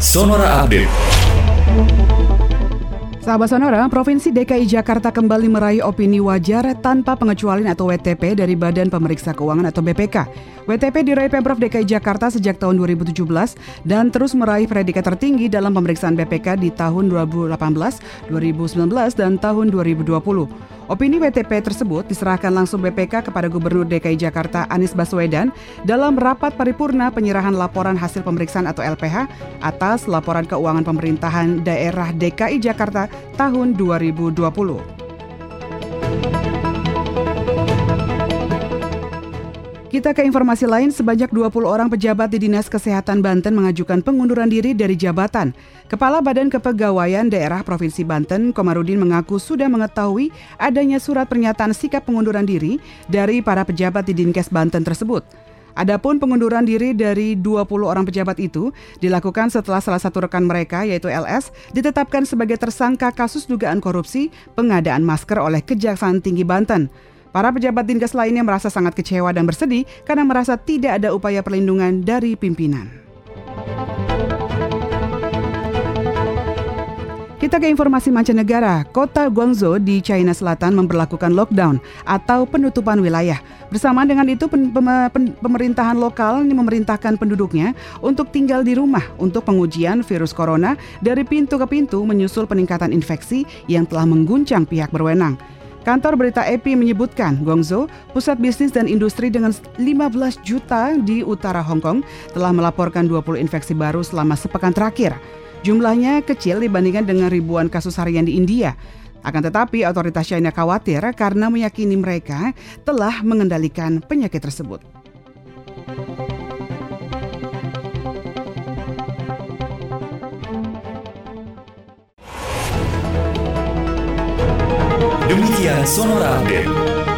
Sonora Update. Sahabat Sonora, Provinsi DKI Jakarta kembali meraih opini wajar tanpa pengecualian atau WTP dari Badan Pemeriksa Keuangan atau BPK. WTP diraih Pemprov DKI Jakarta sejak tahun 2017 dan terus meraih predikat tertinggi dalam pemeriksaan BPK di tahun 2018, 2019, dan tahun 2020. Opini WTP tersebut diserahkan langsung BPK kepada Gubernur DKI Jakarta Anies Baswedan dalam rapat paripurna penyerahan laporan hasil pemeriksaan atau LPH atas laporan keuangan pemerintahan daerah DKI Jakarta tahun 2020. Kita ke informasi lain, sebanyak 20 orang pejabat di Dinas Kesehatan Banten mengajukan pengunduran diri dari jabatan. Kepala Badan Kepegawaian Daerah Provinsi Banten, Komarudin mengaku sudah mengetahui adanya surat pernyataan sikap pengunduran diri dari para pejabat di Dinkes Banten tersebut. Adapun pengunduran diri dari 20 orang pejabat itu dilakukan setelah salah satu rekan mereka yaitu LS ditetapkan sebagai tersangka kasus dugaan korupsi pengadaan masker oleh Kejaksaan Tinggi Banten. Para pejabat Dinkes lainnya merasa sangat kecewa dan bersedih karena merasa tidak ada upaya perlindungan dari pimpinan. Kita ke informasi mancanegara. Kota Guangzhou di China Selatan memperlakukan lockdown atau penutupan wilayah. Bersamaan dengan itu, pemerintahan lokal memerintahkan penduduknya untuk tinggal di rumah untuk pengujian virus corona dari pintu ke pintu menyusul peningkatan infeksi yang telah mengguncang pihak berwenang. Kantor berita EP menyebutkan Guangzhou, pusat bisnis dan industri dengan 15 juta di utara Hong Kong, telah melaporkan 20 infeksi baru selama sepekan terakhir. Jumlahnya kecil dibandingkan dengan ribuan kasus harian di India. Akan tetapi otoritas China khawatir karena meyakini mereka telah mengendalikan penyakit tersebut. Demikian Sonora Update.